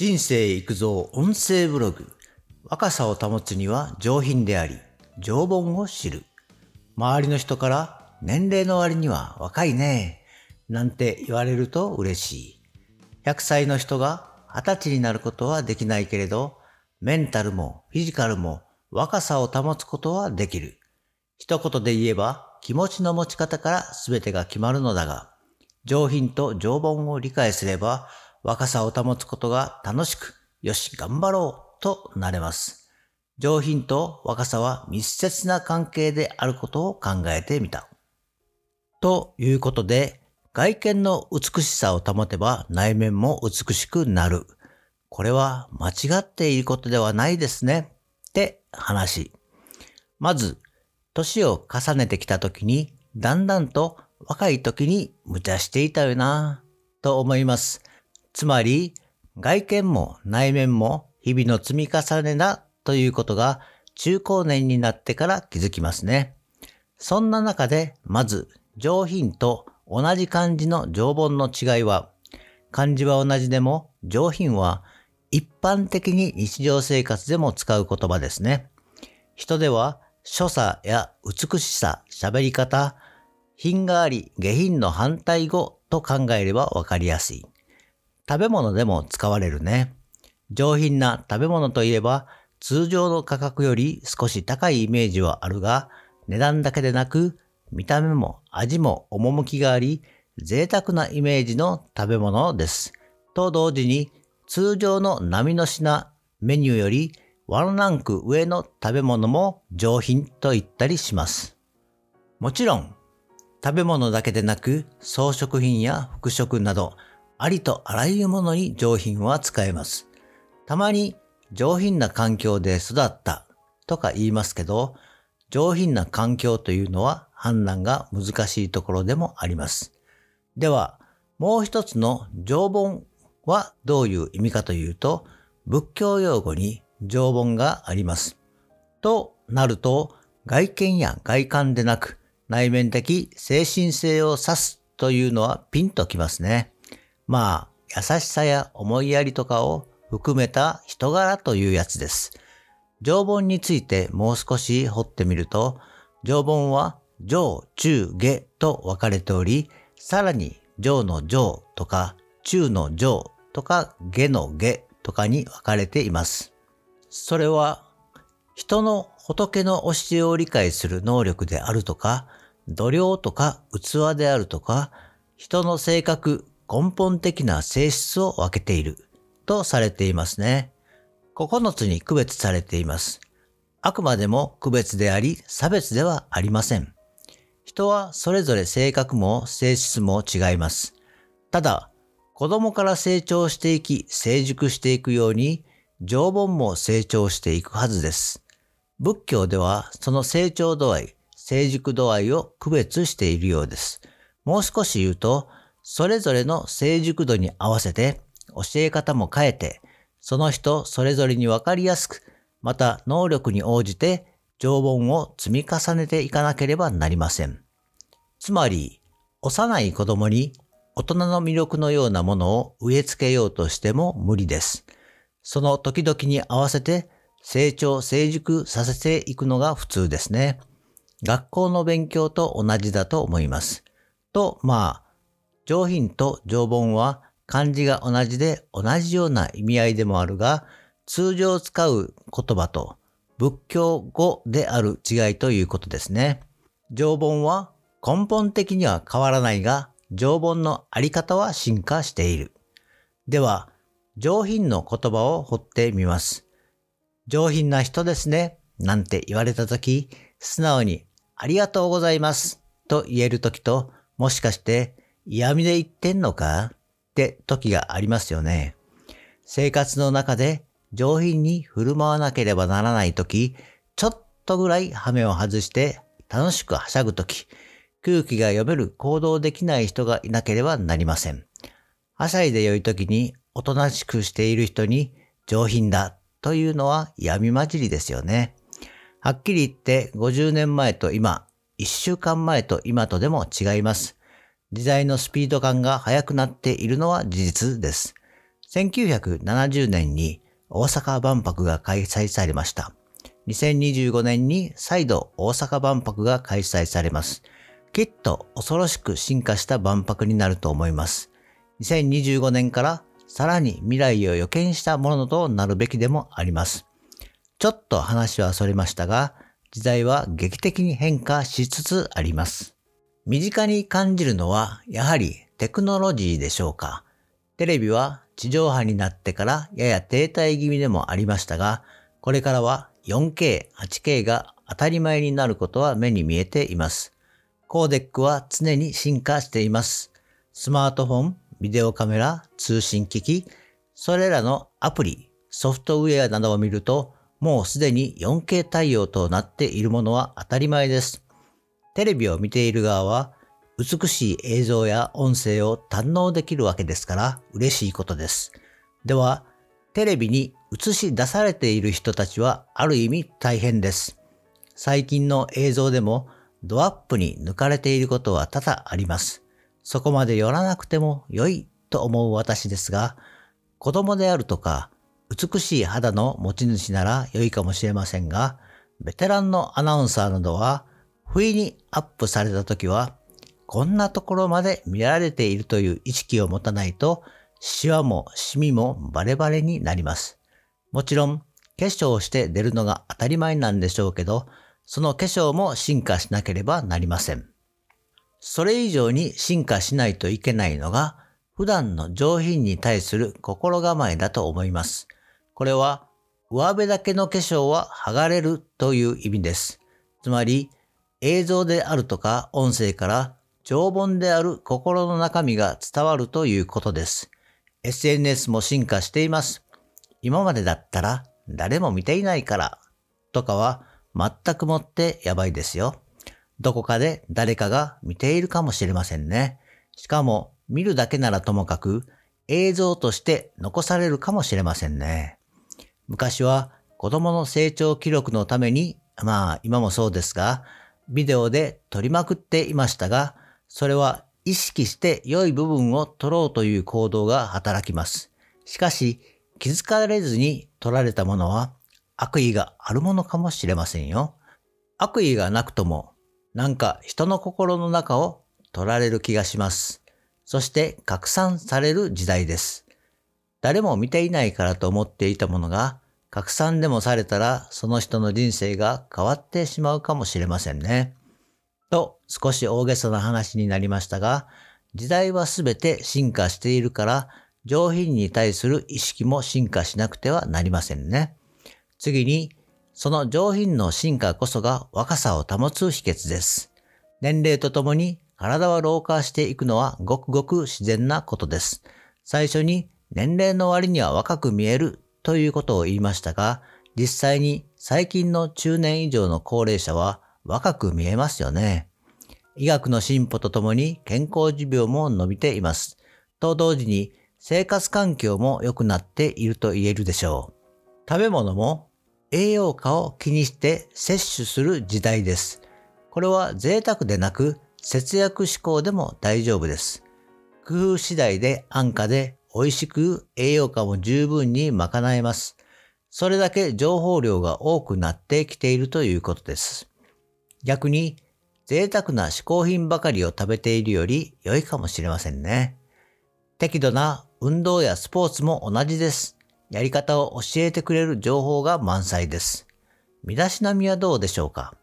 人生育造音声ブログ。若さを保つには上品であり、常盆を知る。周りの人から年齢の割には若いね。なんて言われると嬉しい。100歳の人が20歳になることはできないけれど、メンタルもフィジカルも若さを保つことはできる。一言で言えば気持ちの持ち方から全てが決まるのだが、上品と常盆を理解すれば若さを保つことが楽しく、よし、頑張ろうとなれます。上品と若さは密接な関係であることを考えてみた。ということで、外見の美しさを保てば内面も美しくなる。これは間違っていることではないですね。って話。まず、年を重ねてきた時に、だんだんと若い時に無茶していたよなと思います。つまり、外見も内面も日々の積み重ねだということが中高年になってから気づきますね。そんな中で、まず、上品と同じ漢字の常盆の違いは、漢字は同じでも上品は一般的に日常生活でも使う言葉ですね。人では所作や美しさ、喋り方、品があり下品の反対語と考えればわかりやすい。食べ物でも使われるね。上品な食べ物といえば通常の価格より少し高いイメージはあるが、値段だけでなく見た目も味も趣があり、贅沢なイメージの食べ物です。と同時に通常の波の品メニューよりワンランク上の食べ物も上品と言ったりします。もちろん、食べ物だけでなく装飾品や服飾などありとあらゆるものに上品は使えます。たまに上品な環境で育ったとか言いますけど、上品な環境というのは判断が難しいところでもあります。では、もう一つの常盆はどういう意味かというと、仏教用語に常盆があります。となると、外見や外観でなく、内面的精神性を指すというのはピンときますね。まあ、優しさや思いやりとかを含めた人柄というやつです。常盆についてもう少し掘ってみると、常盆は上、中、下と分かれており、さらに上の上とか中の上とか下の下とかに分かれています。それは人の仏の教えを理解する能力であるとか、度量とか器であるとか、人の性格、根本的な性質を分けているとされていますね。9つに区別されています。あくまでも区別であり差別ではありません。人はそれぞれ性格も性質も違います。ただ、子供から成長していき、成熟していくように、常盆も成長していくはずです。仏教ではその成長度合い、成熟度合いを区別しているようです。もう少し言うと、それぞれの成熟度に合わせて教え方も変えて、その人それぞれにわかりやすく、また能力に応じて常盆を積み重ねていかなければなりません。つまり、幼い子供に大人の魅力のようなものを植え付けようとしても無理です。その時々に合わせて成長、成熟させていくのが普通ですね。学校の勉強と同じだと思います。と、まあ、上品と上盆は漢字が同じで同じような意味合いでもあるが、通常使う言葉と仏教語である違いということですね。上盆は根本的には変わらないが、常盆のあり方は進化している。では、上品の言葉を掘ってみます。上品な人ですね、なんて言われたとき、素直にありがとうございますと言えるときと、もしかして嫌味で言ってんのか？って時がありますよね。生活の中で上品に振る舞わなければならないとき、ちょっとぐらい羽目を外して楽しくはしゃぐとき、空気が読める行動できない人がいなければなりません。はしゃいで良い時におとなしくしている人に上品だというのは闇混じりですよね。はっきり言って50年前と今、1週間前と今とでも違います。時代のスピード感が速くなっているのは事実です。1970年に大阪万博が開催されました。2025年に再度大阪万博が開催されます。きっと恐ろしく進化した万博になると思います。2025年からさらに未来を予見したものとなるべきでもあります。ちょっと話はそれましたが、時代は劇的に変化しつつあります。身近に感じるのはやはりテクノロジーでしょうか。テレビは地上波になってからやや停滞気味でもありましたが、これからは 4K、8K が当たり前になることは目に見えています。コーデックは常に進化しています。スマートフォン、ビデオカメラ、通信機器、それらのアプリ、ソフトウェアなどを見ると、もうすでに 4K 対応となっているものは当たり前です。テレビを見ている側は、美しい映像や音声を堪能できるわけですから嬉しいことです。では、テレビに映し出されている人たちはある意味大変です。最近の映像でもドアップに抜かれていることは多々あります。そこまで寄らなくても良いと思う私ですが、子供であるとか美しい肌の持ち主なら良いかもしれませんが、ベテランのアナウンサーなどは不意にアップされた時は、こんなところまで見られているという意識を持たないとシワもシミもバレバレになります。もちろん、化粧して出るのが当たり前なんでしょうけど、その化粧も進化しなければなりません。それ以上に進化しないといけないのが、普段の上品に対する心構えだと思います。これは、上辺だけの化粧は剥がれるという意味です。つまり、映像であるとか音声から常盆である心の中身が伝わるということです。SNS も進化しています。今までだったら誰も見ていないからとかは全くもってやばいですよ。どこかで誰かが見ているかもしれませんね。しかも見るだけならともかく映像として残されるかもしれませんね。昔は子供の成長記録のために、まあ今もそうですが、ビデオで撮りまくっていましたが、それは意識して良い部分を取ろうという行動が働きます。しかし、気づかれずに取られたものは悪意があるものかもしれませんよ。悪意がなくとも、なんか人の心の中を取られる気がします。そして拡散される時代です。誰も見ていないからと思っていたものが、拡散でもされたらその人の人生が変わってしまうかもしれませんね。と少し大げさな話になりましたが、時代はすべて進化しているから、上品に対する意識も進化しなくてはなりませんね。次に、その上品の進化こそが若さを保つ秘訣です。年齢とともに体は老化していくのはごくごく自然なことです。最初に年齢の割には若く見えるということを言いましたが、実際に最近の中年以上の高齢者は若く見えますよね。医学の進歩とともに健康寿命も伸びています。と同時に生活環境も良くなっていると言えるでしょう。食べ物も栄養価を気にして摂取する時代です。これは贅沢でなく節約志向でも大丈夫です。工夫次第で安価で美味しく栄養価も十分に賄えます。それだけ情報量が多くなってきているということです。逆に贅沢な嗜好品ばかりを食べているより良いかもしれませんね。適度な運動やスポーツも同じです。やり方を教えてくれる情報が満載です。身だしなみはどうでしょうか？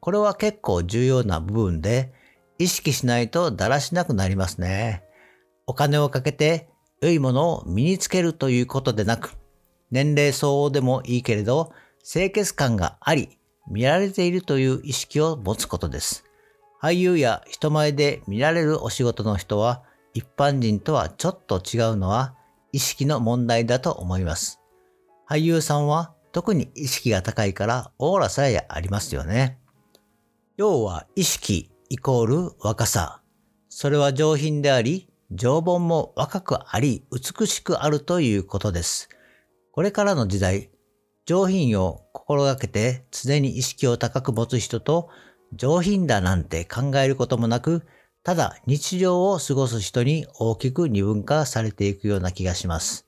これは結構重要な部分で、意識しないとだらしなくなりますね。お金をかけて良いものを身につけるということでなく、年齢相応でもいいけれど、清潔感があり、見られているという意識を持つことです。俳優や人前で見られるお仕事の人は一般人とはちょっと違うのは意識の問題だと思います。俳優さんは特に意識が高いからオーラさえありますよね。要は意識イコール若さ。それは上品であり、常盆も若くあり美しくあるということです。これからの時代、上品を心がけて常に意識を高く持つ人と上品だなんて考えることもなく、ただ日常を過ごす人に大きく二分化されていくような気がします。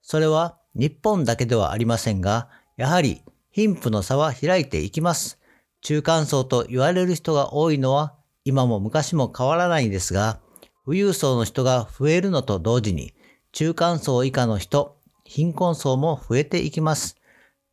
それは日本だけではありませんが、やはり貧富の差は開いていきます。中間層と言われる人が多いのは今も昔も変わらないんですが、富裕層の人が増えるのと同時に、中間層以下の人、貧困層も増えていきます。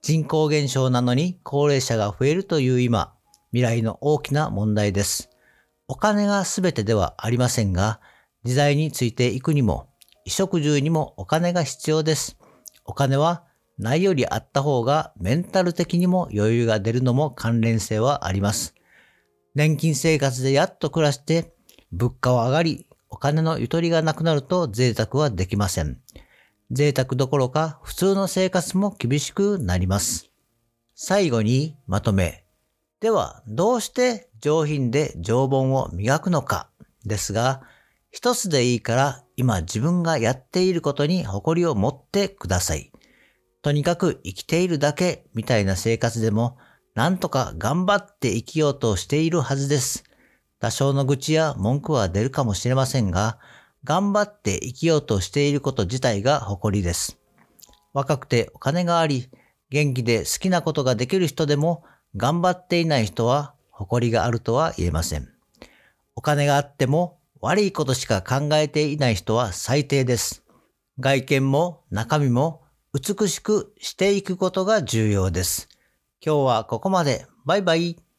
人口減少なのに高齢者が増えるという今、未来の大きな問題です。お金が全てではありませんが、時代についていくにも、衣食住にもお金が必要です。お金はないよりあった方がメンタル的にも余裕が出るのも関連性はあります。年金生活でやっと暮らして物価は上がりお金のゆとりがなくなると贅沢はできません。贅沢どころか普通の生活も厳しくなります。最後にまとめ。ではどうして上品で常盆を磨くのかですが、一つでいいから今自分がやっていることに誇りを持ってください。とにかく生きているだけみたいな生活でも、なんとか頑張って生きようとしているはずです。多少の愚痴や文句は出るかもしれませんが、頑張って生きようとしていること自体が誇りです。若くてお金があり、元気で好きなことができる人でも、頑張っていない人は誇りがあるとは言えません。お金があっても悪いことしか考えていない人は最低です。外見も中身も美しくしていくことが重要です。今日はここまで。バイバイ。